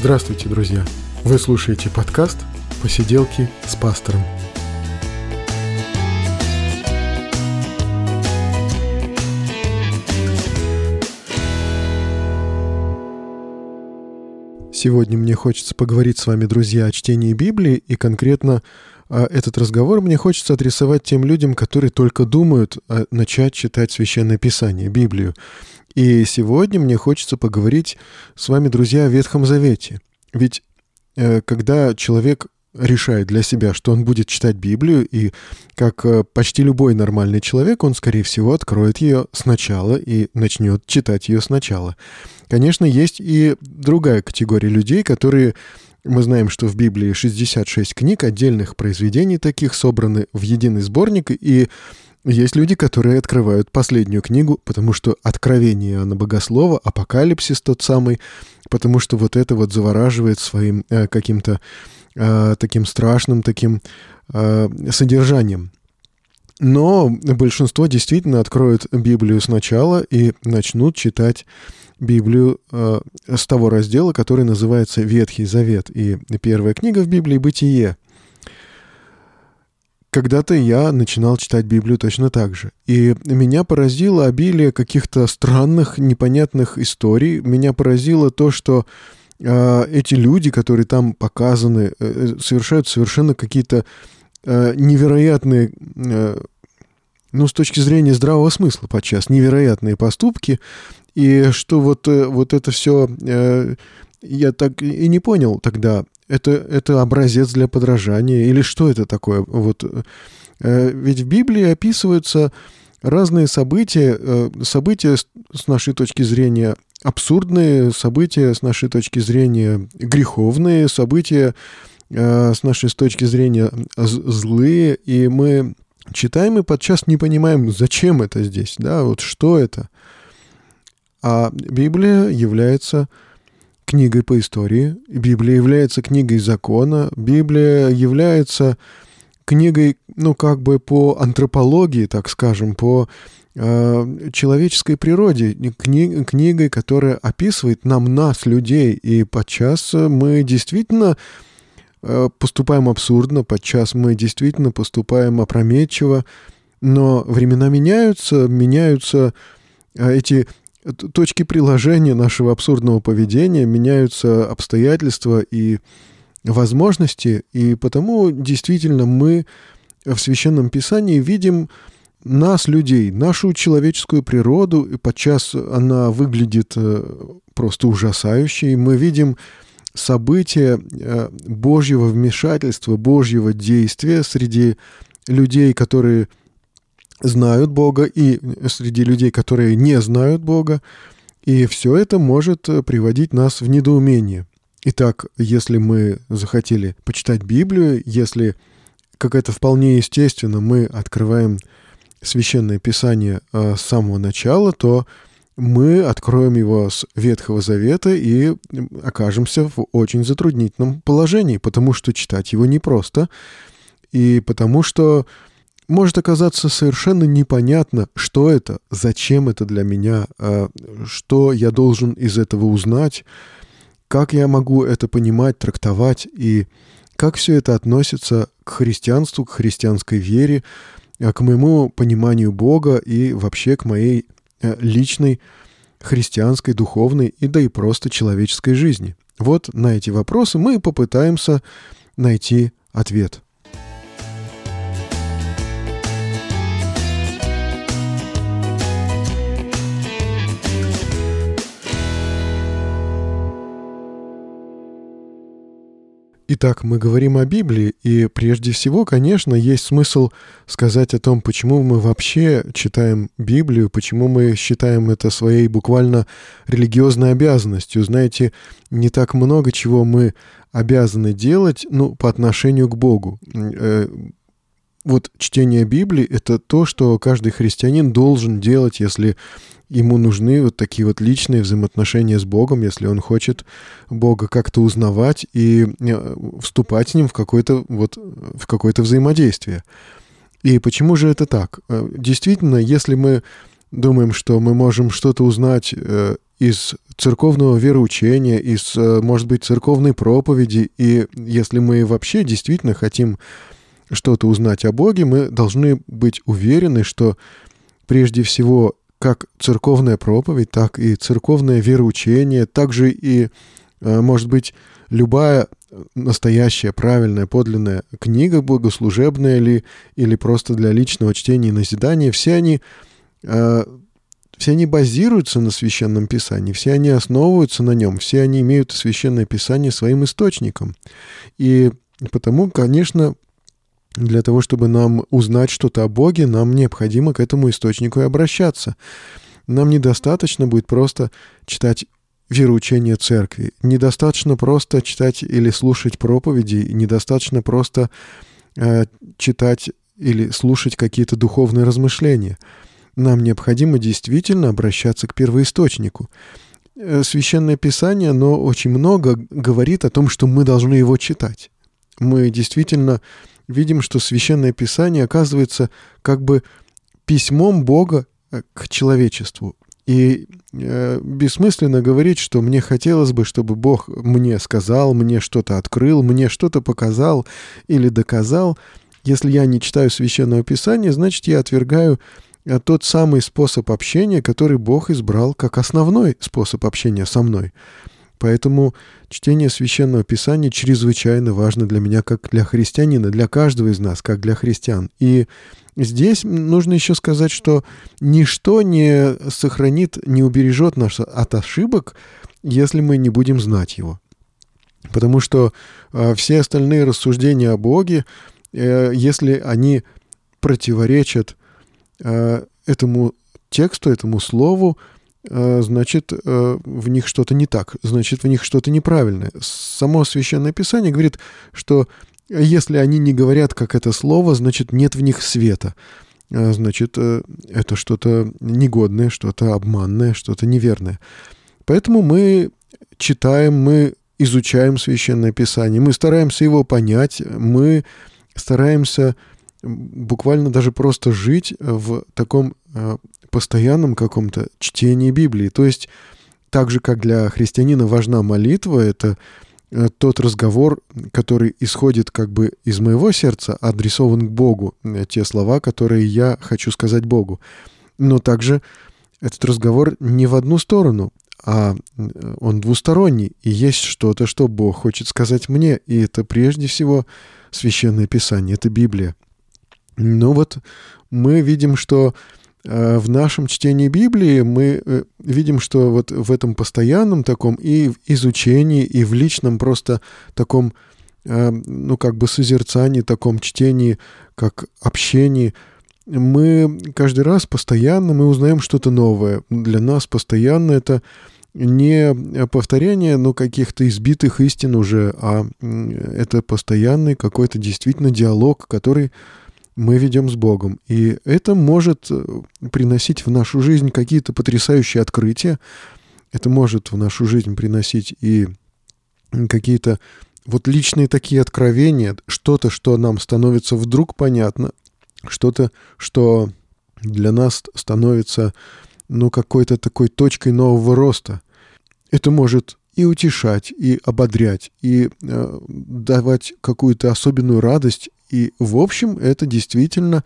Здравствуйте, друзья! Вы слушаете подкаст «Посиделки с пастором». Сегодня мне хочется поговорить с вами, друзья, о чтении Библии, и конкретно а, этот разговор мне хочется адресовать тем людям, которые только думают а, начать читать Священное Писание, Библию. И сегодня мне хочется поговорить с вами, друзья, о Ветхом Завете. Ведь э, когда человек решает для себя, что он будет читать Библию, и как э, почти любой нормальный человек, он, скорее всего, откроет ее сначала и начнет читать ее сначала. Конечно, есть и другая категория людей, которые мы знаем, что в Библии 66 книг, отдельных произведений таких собраны в единый сборник, и есть люди, которые открывают последнюю книгу, потому что Откровение Иоанна Богослова, Апокалипсис тот самый, потому что вот это вот завораживает своим э, каким-то э, таким страшным таким э, содержанием. Но большинство действительно откроют Библию сначала и начнут читать Библию э, с того раздела, который называется Ветхий Завет. И первая книга в Библии — Бытие — когда-то я начинал читать Библию точно так же. И меня поразило обилие каких-то странных, непонятных историй. Меня поразило то, что э, эти люди, которые там показаны, э, совершают совершенно какие-то э, невероятные, э, ну, с точки зрения здравого смысла подчас, невероятные поступки. И что вот, э, вот это все... Э, я так и не понял тогда, это, это образец для подражания или что это такое? Вот, э, ведь в Библии описываются разные события, э, события с нашей точки зрения абсурдные, события с нашей точки зрения греховные, события э, с нашей точки зрения злые, и мы читаем и подчас не понимаем, зачем это здесь, да, вот что это. А Библия является книгой по истории, Библия является книгой закона, Библия является книгой, ну, как бы по антропологии, так скажем, по э, человеческой природе, кни, книгой, которая описывает нам, нас, людей, и подчас мы действительно э, поступаем абсурдно, подчас мы действительно поступаем опрометчиво, но времена меняются, меняются э, эти точки приложения нашего абсурдного поведения, меняются обстоятельства и возможности, и потому действительно мы в Священном Писании видим нас, людей, нашу человеческую природу, и подчас она выглядит э, просто ужасающей. Мы видим события э, Божьего вмешательства, Божьего действия среди людей, которые знают Бога, и среди людей, которые не знают Бога. И все это может э, приводить нас в недоумение. Итак, если мы захотели почитать Библию, если, как это вполне естественно, мы открываем Священное Писание э, с самого начала, то мы откроем его с Ветхого Завета и окажемся в очень затруднительном положении, потому что читать его непросто, и потому что может оказаться совершенно непонятно, что это, зачем это для меня, а, что я должен из этого узнать, как я могу это понимать, трактовать, и как все это относится к христианству, к христианской вере, а, к моему пониманию Бога и вообще к моей э, личной христианской, духовной и да и просто человеческой жизни. Вот на эти вопросы мы попытаемся найти ответ. Итак, мы говорим о Библии, и прежде всего, конечно, есть смысл сказать о том, почему мы вообще читаем Библию, почему мы считаем это своей буквально религиозной обязанностью. Знаете, не так много чего мы обязаны делать, ну, по отношению к Богу. Э, вот чтение Библии — это то, что каждый христианин должен делать, если ему нужны вот такие вот личные взаимоотношения с Богом, если он хочет Бога как-то узнавать и э, вступать с ним в какое-то вот в какое-то взаимодействие. И почему же это так? Э, действительно, если мы думаем, что мы можем что-то узнать э, из церковного вероучения, из, может быть, церковной проповеди. И если мы вообще действительно хотим что-то узнать о Боге, мы должны быть уверены, что прежде всего как церковная проповедь, так и церковное вероучение, также и, э, может быть, любая настоящая, правильная, подлинная книга богослужебная ли, или просто для личного чтения и назидания, все они э, все они базируются на Священном Писании, все они основываются на нем, все они имеют Священное Писание своим источником. И потому, конечно, для того, чтобы нам узнать что-то о Боге, нам необходимо к этому источнику и обращаться. Нам недостаточно будет просто читать вероучение церкви. Недостаточно просто читать или слушать проповеди, недостаточно просто э, читать или слушать какие-то духовные размышления – нам необходимо действительно обращаться к первоисточнику. Э, Священное Писание, оно очень много говорит о том, что мы должны его читать. Мы действительно видим, что Священное Писание оказывается как бы письмом Бога э, к человечеству. И э, бессмысленно говорить, что мне хотелось бы, чтобы Бог мне сказал, мне что-то открыл, мне что-то показал или доказал. Если я не читаю Священного Писания, значит, я отвергаю а тот самый способ общения, который Бог избрал как основной способ общения со мной. Поэтому чтение священного писания чрезвычайно важно для меня, как для христианина, для каждого из нас, как для христиан. И здесь нужно еще сказать, что ничто не сохранит, не убережет нас от ошибок, если мы не будем знать его. Потому что э, все остальные рассуждения о Боге, э, если они противоречат Э, этому тексту, этому слову, значит, э, в них что-то не так, значит, в них что-то неправильное. Само Священное Писание говорит, что если они не говорят, как это слово, значит, нет в них света. Значит, это что-то негодное, что-то обманное, что-то неверное. Поэтому мы читаем, мы изучаем Священное Писание, мы стараемся его понять, мы стараемся буквально даже просто жить в таком э, постоянном каком-то чтении Библии. То есть так же, как для христианина важна молитва, это э, тот разговор, который исходит как бы из моего сердца, адресован к Богу, э, те слова, которые я хочу сказать Богу. Но также этот разговор не в одну сторону, а он двусторонний, и есть что-то, что Бог хочет сказать мне, и это прежде всего Священное Писание, это Библия. Ну вот мы видим, что э, в нашем чтении Библии мы э, видим, что вот в этом постоянном таком и в изучении, и в личном просто таком, э, ну как бы созерцании, таком чтении, как общении, мы каждый раз постоянно мы узнаем что-то новое. Для нас постоянно это не повторение, ну, каких-то избитых истин уже, а это постоянный какой-то действительно диалог, который мы ведем с Богом. И это может э, приносить в нашу жизнь какие-то потрясающие открытия. Это может в нашу жизнь приносить и какие-то вот личные такие откровения, что-то, что нам становится вдруг понятно, что-то, что для нас становится, ну, какой-то такой точкой нового роста. Это может и утешать, и ободрять, и э, давать какую-то особенную радость и, в общем, это действительно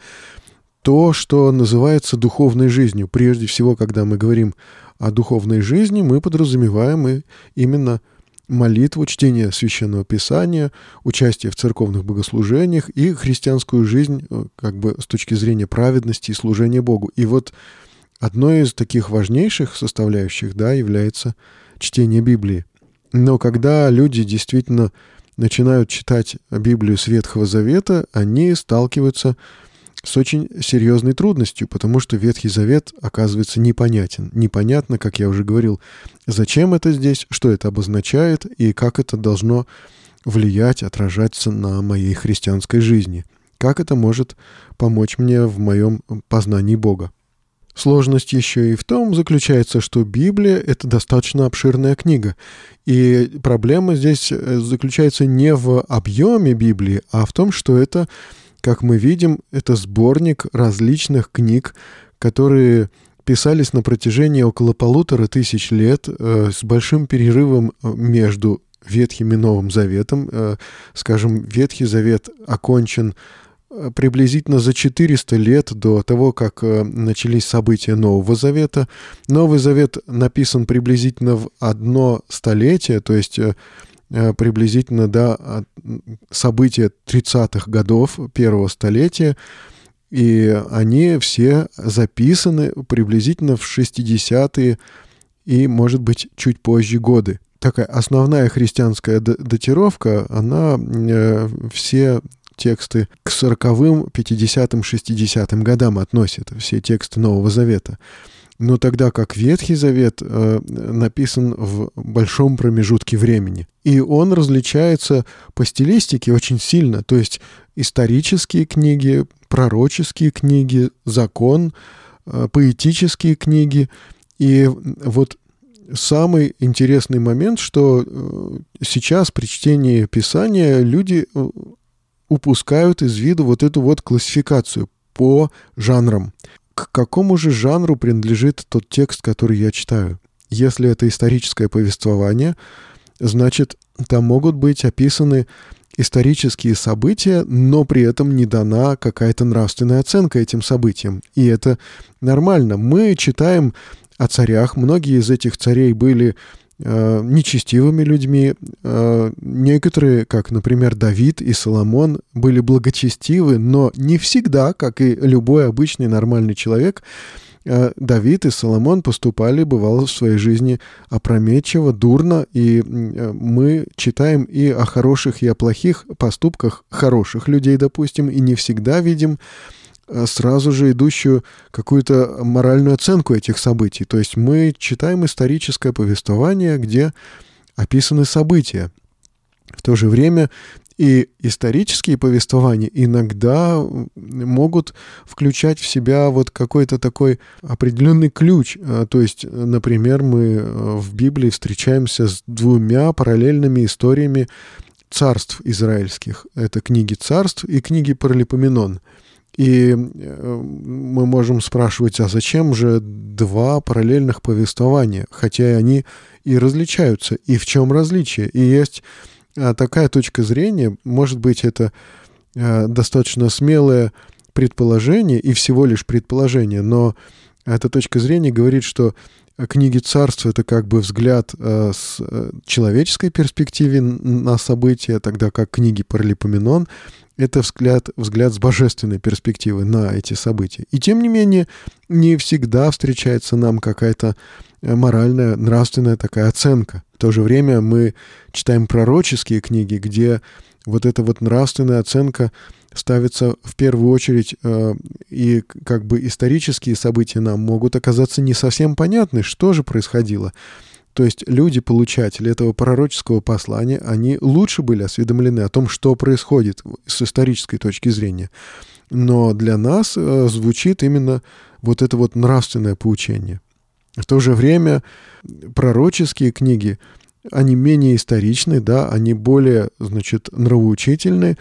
то, что называется духовной жизнью. Прежде всего, когда мы говорим о духовной жизни, мы подразумеваем и именно молитву, чтение священного писания, участие в церковных богослужениях и христианскую жизнь э, как бы с точки зрения праведности и служения Богу. И вот одной из таких важнейших составляющих да, является чтение Библии. Но когда люди действительно начинают читать Библию с Ветхого Завета, они сталкиваются с очень серьезной трудностью, потому что Ветхий Завет оказывается непонятен. Непонятно, как я уже говорил, зачем это здесь, что это обозначает и как это должно влиять, отражаться на моей христианской жизни. Как это может помочь мне в моем познании Бога. Сложность еще и в том заключается, что Библия — это достаточно обширная книга. И проблема здесь э, заключается не в объеме Библии, а в том, что это, как мы видим, это сборник различных книг, которые писались на протяжении около полутора тысяч лет э, с большим перерывом э, между Ветхим и Новым Заветом. Э, скажем, Ветхий Завет окончен приблизительно за 400 лет до того, как э, начались события Нового Завета. Новый Завет написан приблизительно в одно столетие, то есть приблизительно до события 30-х годов первого столетия. И они все записаны приблизительно в 60-е и, может быть, чуть позже годы. Такая основная христианская датировка, она э, все тексты к 40-м, 50-м, 60-м годам относит, все тексты Нового Завета. Но тогда как Ветхий Завет э, написан в большом промежутке времени. И он различается по стилистике очень сильно. То есть исторические книги, пророческие книги, закон, э, поэтические книги. И вот самый интересный момент, что э, сейчас при чтении Писания люди э, упускают из виду вот эту вот классификацию по жанрам. К какому же жанру принадлежит тот текст, который я читаю? Если это историческое повествование, значит, там могут быть описаны исторические события, но при этом не дана какая-то нравственная оценка этим событиям. И это нормально. Мы читаем о царях. Многие из этих царей были нечестивыми людьми. Э, некоторые, как, например, Давид и Соломон, были благочестивы, но не всегда, как и любой обычный нормальный человек, Э, Давид и Соломон поступали, бывало, в своей жизни опрометчиво, дурно, и э, мы читаем и о хороших, и о плохих поступках хороших людей, допустим, и не всегда видим э, сразу же идущую какую-то моральную оценку этих событий. То есть мы читаем историческое повествование, где описаны события. В то же время и исторические повествования иногда могут включать в себя вот какой-то такой определенный ключ. А, то есть, например, мы э, в Библии встречаемся с двумя параллельными историями царств израильских. Это книги царств и книги Паралипоменон. И э, мы можем спрашивать, а зачем же два параллельных повествования, хотя они и различаются, и в чем различие? И есть а такая точка зрения, может быть, это э, достаточно смелое предположение и всего лишь предположение, но эта точка зрения говорит, что книги царства это как бы взгляд э, с человеческой перспективы на события, тогда как книги Паралипоменон это взгляд, взгляд с божественной перспективы на эти события. И тем не менее, не всегда встречается нам какая-то моральная, нравственная такая оценка. В то же время мы читаем пророческие книги, где вот эта вот нравственная оценка ставится в первую очередь, э, и как бы исторические события нам могут оказаться не совсем понятны, что же происходило. То есть люди, получатели этого пророческого послания, они лучше были осведомлены о том, что происходит с исторической точки зрения. Но для нас э, звучит именно вот это вот нравственное поучение. В то же время пророческие книги, они менее историчны, да, они более, значит, нравоучительны,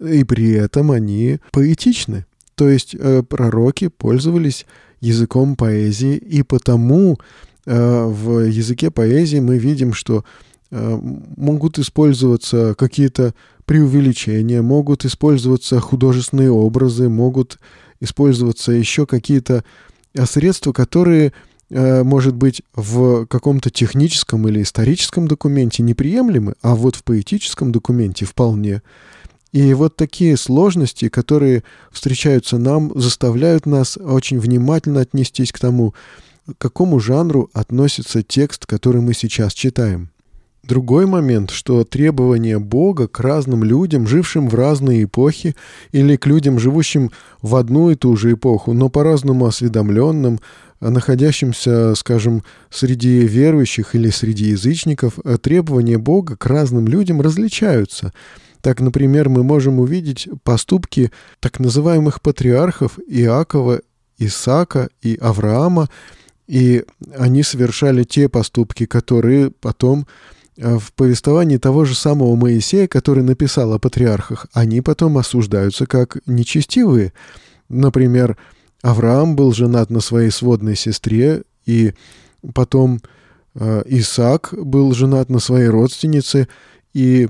и при этом они поэтичны. То есть э, пророки пользовались языком поэзии, и потому в языке поэзии мы видим, что э, могут использоваться какие-то преувеличения, могут использоваться художественные образы, могут использоваться еще какие-то э, средства, которые Э, может быть, в каком-то техническом или историческом документе неприемлемы, а вот в поэтическом документе вполне. И вот такие сложности, которые встречаются нам, заставляют нас очень внимательно отнестись к тому, к какому жанру относится текст, который мы сейчас читаем. Другой момент, что требования Бога к разным людям, жившим в разные эпохи, или к людям, живущим в одну и ту же эпоху, но по-разному осведомленным, находящимся, скажем, среди верующих или среди язычников, э, требования Бога к разным людям различаются. Так, например, мы можем увидеть поступки так называемых патриархов Иакова, Исаака и Авраама, и они совершали те поступки, которые потом э, в повествовании того же самого Моисея, который написал о патриархах, они потом осуждаются как нечестивые. Например, Авраам был женат на своей сводной сестре, и потом э, Исаак был женат на своей родственнице, и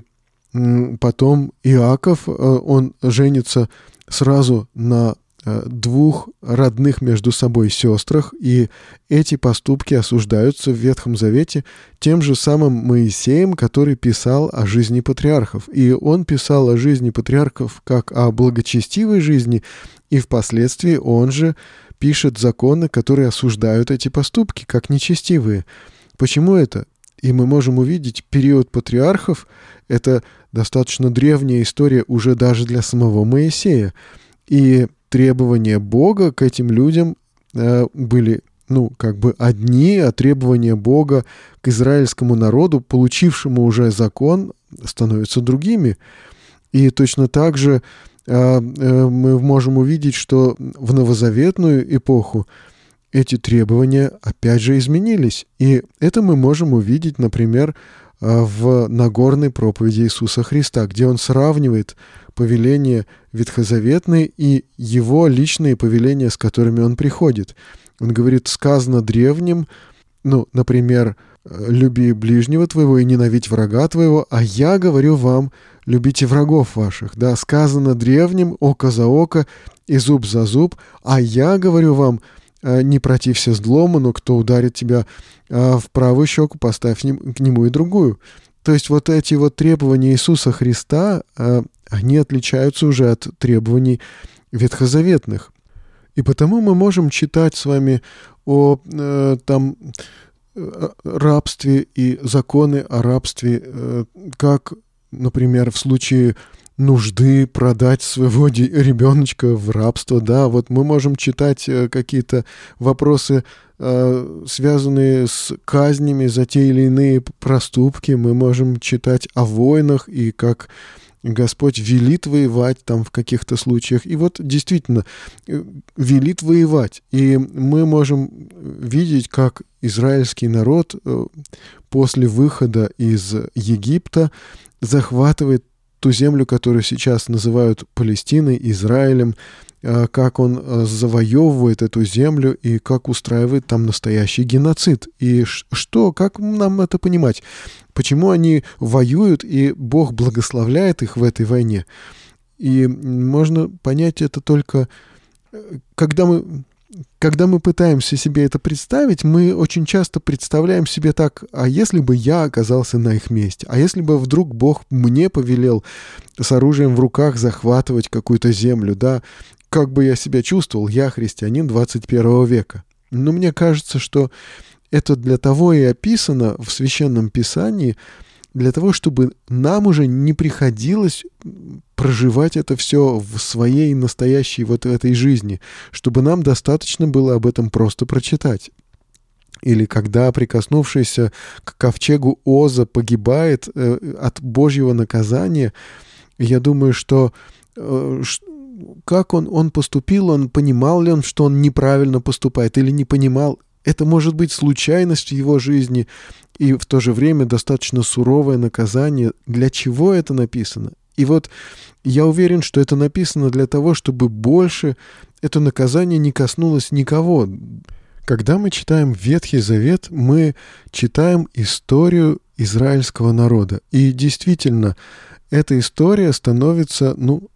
потом Иаков, э, он женится сразу на двух родных между собой сестрах, и эти поступки осуждаются в Ветхом Завете тем же самым Моисеем, который писал о жизни патриархов. И он писал о жизни патриархов как о благочестивой жизни, и впоследствии он же пишет законы, которые осуждают эти поступки как нечестивые. Почему это? И мы можем увидеть период патриархов, это достаточно древняя история уже даже для самого Моисея. И требования Бога к этим людям э, были, ну, как бы одни, а требования Бога к израильскому народу, получившему уже закон, становятся другими. И точно так же э, э, мы можем увидеть, что в новозаветную эпоху эти требования опять же изменились. И это мы можем увидеть, например, в Нагорной проповеди Иисуса Христа, где он сравнивает повеления ветхозаветные и его личные повеления, с которыми он приходит. Он говорит, сказано древним, ну, например, «люби ближнего твоего и ненавидь врага твоего, а я говорю вам, любите врагов ваших». Да, сказано древним, око за око и зуб за зуб, а я говорю вам, «Э, не протився злому, но кто ударит тебя э, в правую щеку, поставь к нему и другую. То есть вот эти вот требования Иисуса Христа, э, они отличаются уже от требований ветхозаветных. И потому мы можем читать с вами о э, там э, рабстве и законы о рабстве, э, как, например, в случае нужды продать своего ребеночка в рабство, да, вот мы можем читать э, какие-то вопросы, э, связанные с казнями за те или иные проступки, мы можем читать о войнах и как Господь велит воевать там в каких-то случаях. И вот действительно э, велит воевать. И мы можем видеть, как израильский народ после выхода из Египта захватывает ту землю, которую сейчас называют Палестиной, Израилем, а, как он а, завоевывает эту землю и как устраивает там настоящий геноцид. И что, как нам это понимать? Почему они воюют, и Бог благословляет их в этой войне? И можно понять это только, э, когда мы когда мы пытаемся себе это представить, мы очень часто представляем себе так, а если бы я оказался на их месте, а если бы вдруг Бог мне повелел с оружием в руках захватывать какую-то землю, да, как бы я себя чувствовал, я христианин 21 века. Но мне кажется, что это для того и описано в Священном Писании, для того, чтобы нам уже не приходилось проживать это все в своей настоящей вот этой жизни, чтобы нам достаточно было об этом просто прочитать. Или когда прикоснувшийся к ковчегу Оза погибает э, от Божьего наказания, я думаю, что э, как он, он поступил, он понимал ли он, что он неправильно поступает или не понимал. Это может быть случайность в его жизни, и в то же время достаточно суровое наказание. Для чего это написано? И вот я уверен, что это написано для того, чтобы больше это наказание не коснулось никого. Когда мы читаем Ветхий Завет, мы читаем историю израильского народа. И действительно, эта история становится, ну,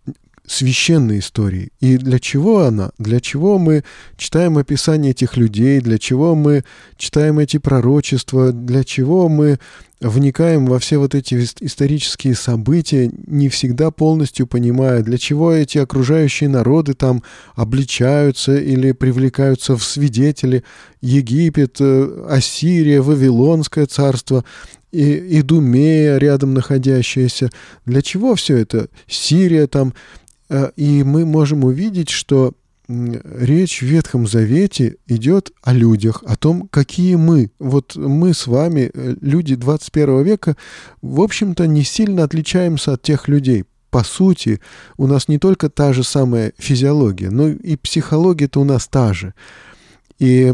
священной истории. И для чего она? Для чего мы читаем описание этих людей? Для чего мы читаем эти пророчества? Для чего мы вникаем во все вот эти исторические события, не всегда полностью понимая, для чего эти окружающие народы там обличаются или привлекаются в свидетели. Египет, э, Ассирия, Вавилонское царство, и Идумея рядом находящаяся. Для чего все это? Сирия там. Э, и мы можем увидеть, что речь в Ветхом Завете идет о людях, о том, какие мы. Вот мы с вами, э, люди 21 века, в общем-то, не сильно отличаемся от тех людей. По сути, у нас не только та же самая физиология, но и психология-то у нас та же. И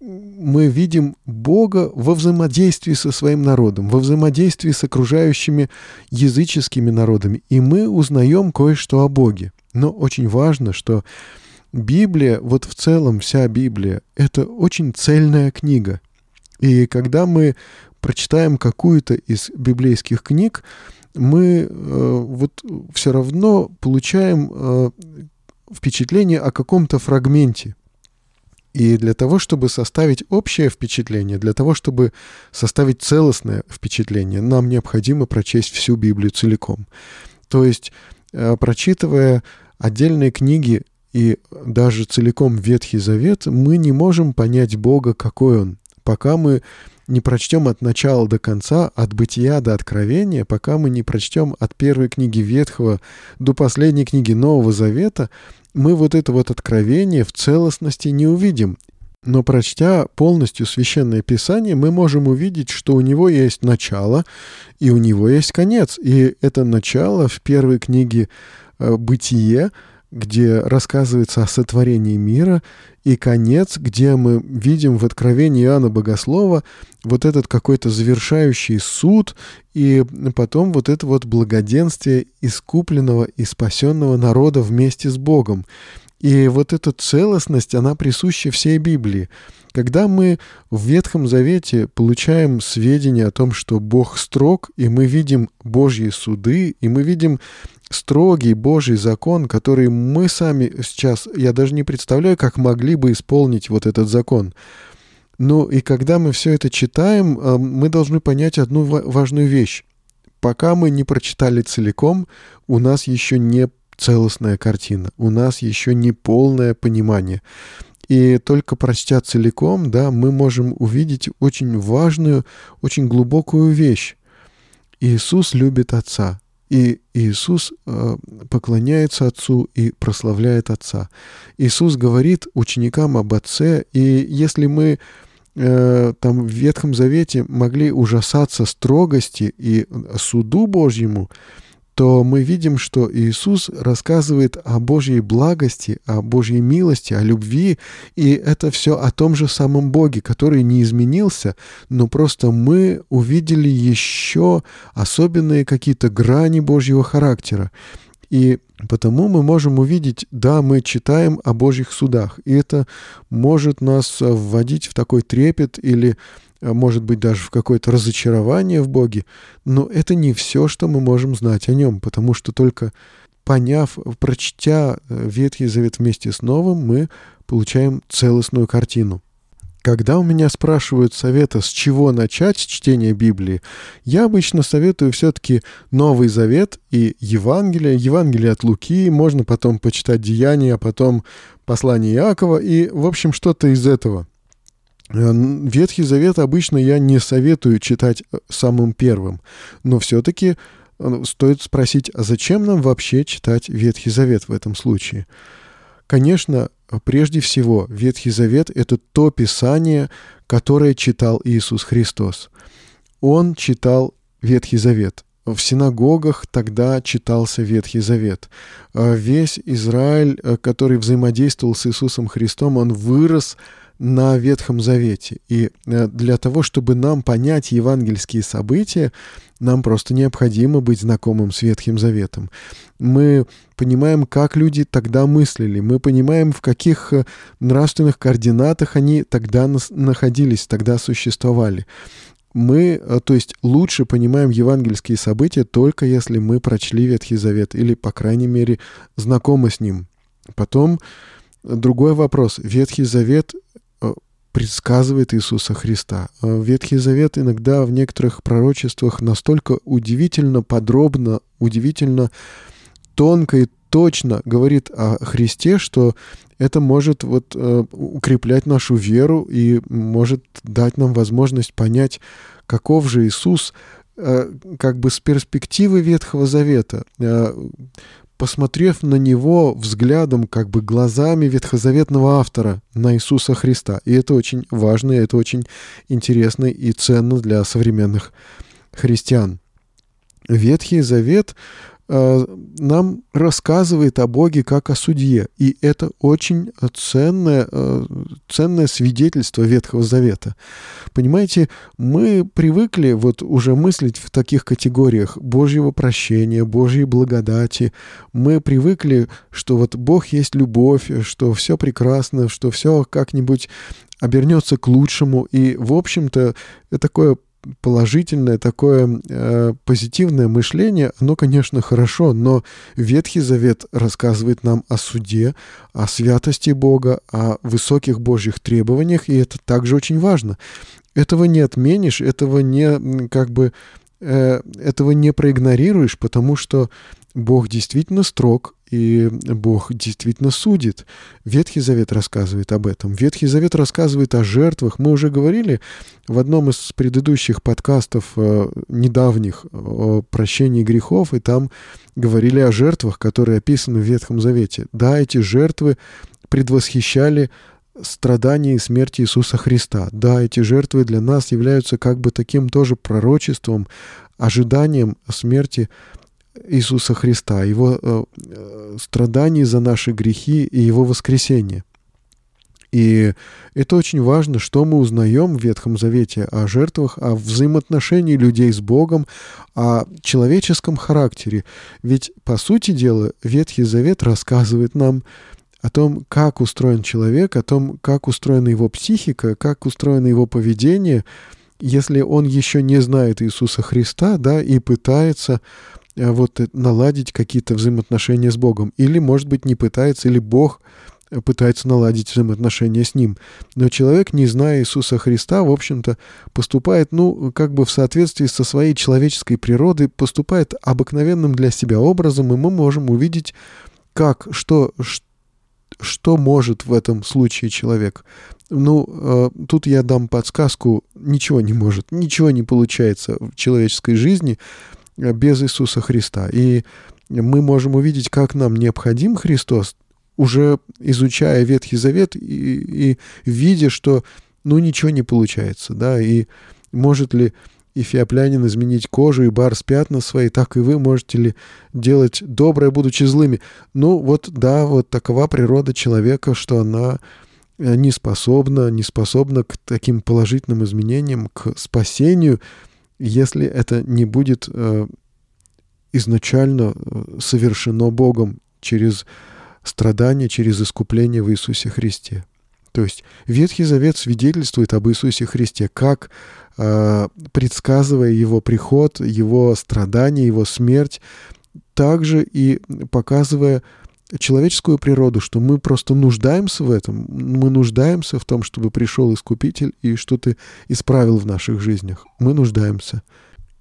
мы видим Бога во взаимодействии со своим народом, во взаимодействии с окружающими языческими народами. И мы узнаем кое-что о Боге. Но очень важно, что Библия, вот в целом вся Библия, это очень цельная книга. И когда мы прочитаем какую-то из библейских книг, мы э, вот все равно получаем э, впечатление о каком-то фрагменте. И для того, чтобы составить общее впечатление, для того, чтобы составить целостное впечатление, нам необходимо прочесть всю Библию целиком. То есть, э, прочитывая отдельные книги и даже целиком Ветхий Завет, мы не можем понять Бога, какой Он, пока мы не прочтем от начала до конца, от бытия до откровения, пока мы не прочтем от первой книги Ветхого до последней книги Нового Завета, мы вот это вот откровение в целостности не увидим. Но прочтя полностью священное писание, мы можем увидеть, что у него есть начало и у него есть конец. И это начало в первой книге э, «Бытие», где рассказывается о сотворении мира, и конец, где мы видим в Откровении Иоанна Богослова вот этот какой-то завершающий суд, и потом вот это вот благоденствие искупленного и спасенного народа вместе с Богом. И вот эта целостность, она присуща всей Библии. Когда мы в Ветхом Завете получаем сведения о том, что Бог строг, и мы видим Божьи суды, и мы видим строгий Божий закон, который мы сами сейчас, я даже не представляю, как могли бы исполнить вот этот закон. Ну и когда мы все это читаем, э, мы должны понять одну важную вещь. Пока мы не прочитали целиком, у нас еще не целостная картина, у нас еще не полное понимание. И только прочтя целиком, да, мы можем увидеть очень важную, очень глубокую вещь. Иисус любит Отца. И Иисус э, поклоняется Отцу и прославляет Отца. Иисус говорит ученикам об Отце, и если мы э, там в Ветхом Завете могли ужасаться строгости и суду Божьему, то мы видим, что Иисус рассказывает о Божьей благости, о Божьей милости, о любви, и это все о том же самом Боге, который не изменился, но просто мы увидели еще особенные какие-то грани Божьего характера. И потому мы можем увидеть, да, мы читаем о Божьих судах, и это может нас вводить в такой трепет или может быть даже в какое-то разочарование в Боге, но это не все, что мы можем знать о нем, потому что только поняв, прочтя э, Ветхий Завет вместе с Новым, мы получаем целостную картину. Когда у меня спрашивают совета, с чего начать чтение Библии, я обычно советую все-таки Новый Завет и Евангелие. Евангелие от Луки, можно потом почитать Деяния, а потом послание Иакова и, в общем, что-то из этого. Э, Ветхий Завет обычно я не советую читать э, самым первым, но все-таки э, стоит спросить, а зачем нам вообще читать Ветхий Завет в этом случае? Конечно, прежде всего, Ветхий Завет — это то Писание, которое читал Иисус Христос. Он читал Ветхий Завет. В синагогах тогда читался Ветхий Завет. Весь Израиль, который взаимодействовал с Иисусом Христом, он вырос на Ветхом Завете. И э, для того, чтобы нам понять евангельские события, нам просто необходимо быть знакомым с Ветхим Заветом. Мы понимаем, как люди тогда мыслили, мы понимаем, в каких э, нравственных координатах они тогда находились, тогда существовали. Мы, э, то есть, лучше понимаем евангельские события только если мы прочли Ветхий Завет или, по крайней мере, знакомы с ним. Потом другой вопрос. Ветхий Завет предсказывает Иисуса Христа. А Ветхий Завет иногда в некоторых пророчествах настолько удивительно подробно, удивительно тонко и точно говорит о Христе, что это может вот э, укреплять нашу веру и может дать нам возможность понять, каков же Иисус э, как бы с перспективы Ветхого Завета. Э, посмотрев на него взглядом, как бы глазами ветхозаветного автора на Иисуса Христа. И это очень важно, и это очень интересно и ценно для современных христиан. Ветхий Завет нам рассказывает о Боге как о судье. И это очень ценное, э, ценное свидетельство Ветхого Завета. Понимаете, мы привыкли вот уже мыслить в таких категориях Божьего прощения, Божьей благодати. Мы привыкли, что вот Бог есть любовь, что все прекрасно, что все как-нибудь обернется к лучшему. И, в общем-то, такое положительное, такое э, позитивное мышление, оно, конечно, хорошо, но Ветхий Завет рассказывает нам о суде, о святости Бога, о высоких Божьих требованиях, и это также очень важно. Этого не отменишь, этого не, как бы, э, этого не проигнорируешь, потому что Бог действительно строг, и Бог действительно судит. Ветхий Завет рассказывает об этом. Ветхий Завет рассказывает о жертвах. Мы уже говорили в одном из предыдущих подкастов э, недавних о прощении грехов, и там говорили о жертвах, которые описаны в Ветхом Завете. Да, эти жертвы предвосхищали страдания и смерти Иисуса Христа. Да, эти жертвы для нас являются как бы таким тоже пророчеством, ожиданием смерти Иисуса Христа, Его э, э, страданий за наши грехи и Его воскресение. И это очень важно, что мы узнаем в Ветхом Завете о жертвах, о взаимоотношении людей с Богом, о человеческом характере. Ведь, по сути дела, Ветхий Завет рассказывает нам о том, как устроен человек, о том, как устроена его психика, как устроено его поведение, если он еще не знает Иисуса Христа, да, и пытается вот э, наладить какие-то взаимоотношения с Богом. Или, может быть, не пытается, или Бог э, пытается наладить взаимоотношения с ним. Но человек, не зная Иисуса Христа, в общем-то, поступает, ну, как бы в соответствии со своей человеческой природой, поступает обыкновенным для себя образом, и мы можем увидеть, как, что, что может в этом случае человек. Ну, э, тут я дам подсказку, ничего не может, ничего не получается в человеческой жизни, без Иисуса Христа. И мы можем увидеть, как нам необходим Христос, уже изучая Ветхий Завет и, и видя, что ну ничего не получается, да, и может ли Эфиоплянин изменить кожу и бар с пятна свои, так и вы можете ли делать доброе, будучи злыми. Ну вот да, вот такова природа человека, что она не способна, не способна к таким положительным изменениям, к спасению, если это не будет э, изначально э, совершено Богом через страдания, через искупление в Иисусе Христе. То есть Ветхий Завет свидетельствует об Иисусе Христе, как э, предсказывая Его приход, Его страдания, Его смерть, также и показывая человеческую природу, что мы просто нуждаемся в этом, мы нуждаемся в том, чтобы пришел Искупитель и что-то исправил в наших жизнях. Мы нуждаемся.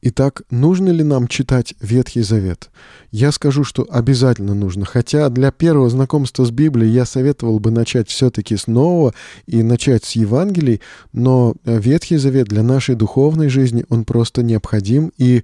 Итак, нужно ли нам читать Ветхий Завет? Я скажу, что обязательно нужно. Хотя для первого знакомства с Библией я советовал бы начать все-таки с Нового и начать с Евангелий, но Ветхий Завет для нашей духовной жизни, он просто необходим. И э,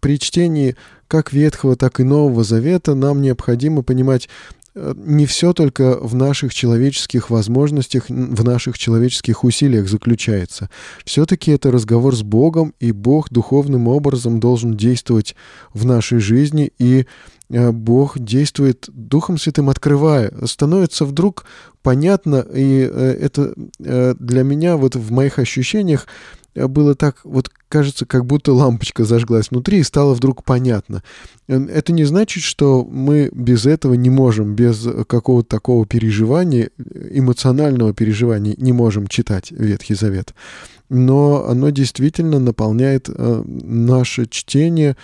при чтении как Ветхого, так и Нового Завета нам необходимо понимать, э, не все только в наших человеческих возможностях, в наших человеческих усилиях заключается. Все-таки это разговор с Богом, и Бог духовным образом должен действовать в нашей жизни, и э, Бог действует Духом Святым, открывая. Становится вдруг понятно, и э, это для меня вот в моих ощущениях было так, вот кажется, как будто лампочка зажглась внутри и стало вдруг понятно. Это не значит, что мы без этого не можем, без какого-то такого переживания, эмоционального переживания не можем читать Ветхий Завет. Но оно действительно наполняет э, наше чтение,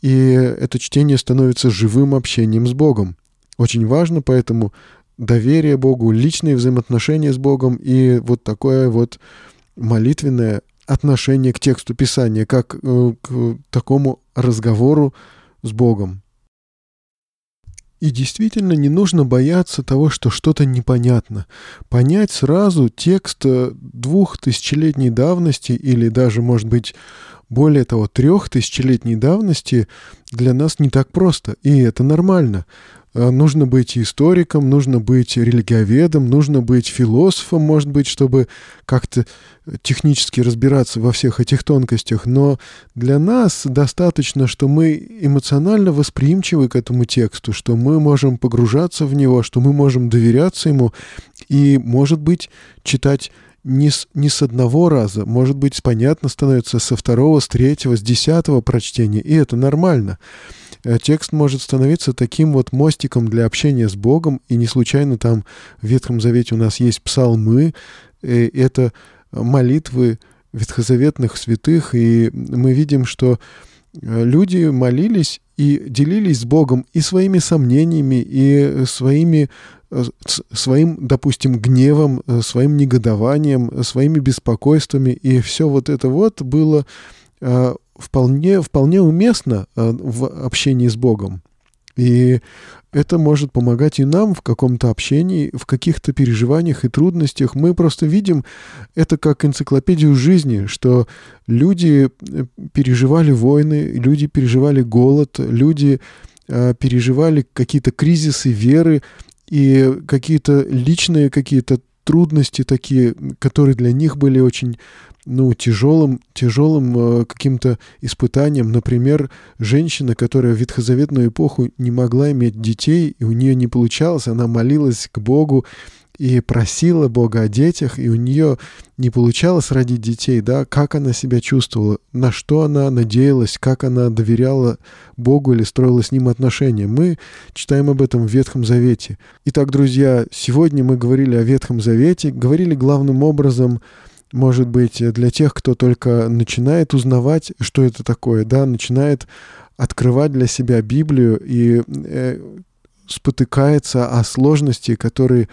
и это чтение становится живым общением с Богом. Очень важно поэтому доверие Богу, личные взаимоотношения с Богом и вот такое вот молитвенное отношение к тексту Писания, как э, к такому разговору с Богом. И действительно не нужно бояться того, что что-то непонятно. Понять сразу текст э, двух тысячелетней давности или даже, может быть, более того, трех тысячелетней давности для нас не так просто, и это нормально. Э, нужно быть историком, нужно быть религиоведом, нужно быть философом, может быть, чтобы как-то технически разбираться во всех этих тонкостях. Но для нас достаточно, что мы эмоционально восприимчивы к этому тексту, что мы можем погружаться в него, что мы можем доверяться ему и, может быть, читать не с, не с одного раза, может быть, понятно становится со второго, с третьего, с десятого прочтения, и это нормально. Э, текст может становиться таким вот мостиком для общения с Богом, и не случайно там в Ветхом Завете у нас есть псалмы, это молитвы ветхозаветных святых, и мы видим, что э, люди молились и делились с Богом и своими сомнениями, и своими Э, своим, допустим, гневом, э, своим негодованием, э, своими беспокойствами. И все вот это вот было вполне, вполне уместно в общении с Богом. И это может помогать и нам в каком-то общении, в каких-то переживаниях и трудностях. Мы просто видим это как энциклопедию жизни, что люди переживали войны, люди переживали голод, люди переживали какие-то кризисы веры, и какие-то личные какие-то трудности такие, которые для них были очень ну, тяжелым, тяжелым э, каким-то испытанием. Например, женщина, которая в ветхозаветную эпоху не могла иметь детей, и у нее не получалось, она молилась к Богу, и просила Бога о детях, и у нее не получалось родить детей, да, как она себя чувствовала, на что она надеялась, как она доверяла Богу или строила с Ним отношения. Мы читаем об этом в Ветхом Завете. Итак, друзья, сегодня мы говорили о Ветхом Завете, говорили главным образом может быть, для тех, кто только начинает узнавать, что это такое, да, начинает открывать для себя Библию и э, спотыкается о сложности, которые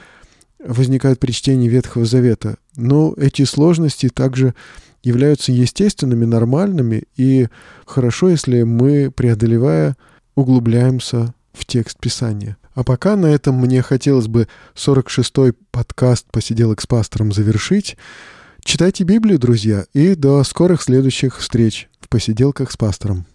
возникают при чтении Ветхого Завета. Но эти сложности также являются естественными, нормальными, и хорошо, если мы, преодолевая, углубляемся в текст Писания. А пока на этом мне хотелось бы 46-й подкаст «Посиделок с пастором» завершить. Читайте Библию, друзья, и до скорых следующих встреч в «Посиделках с пастором».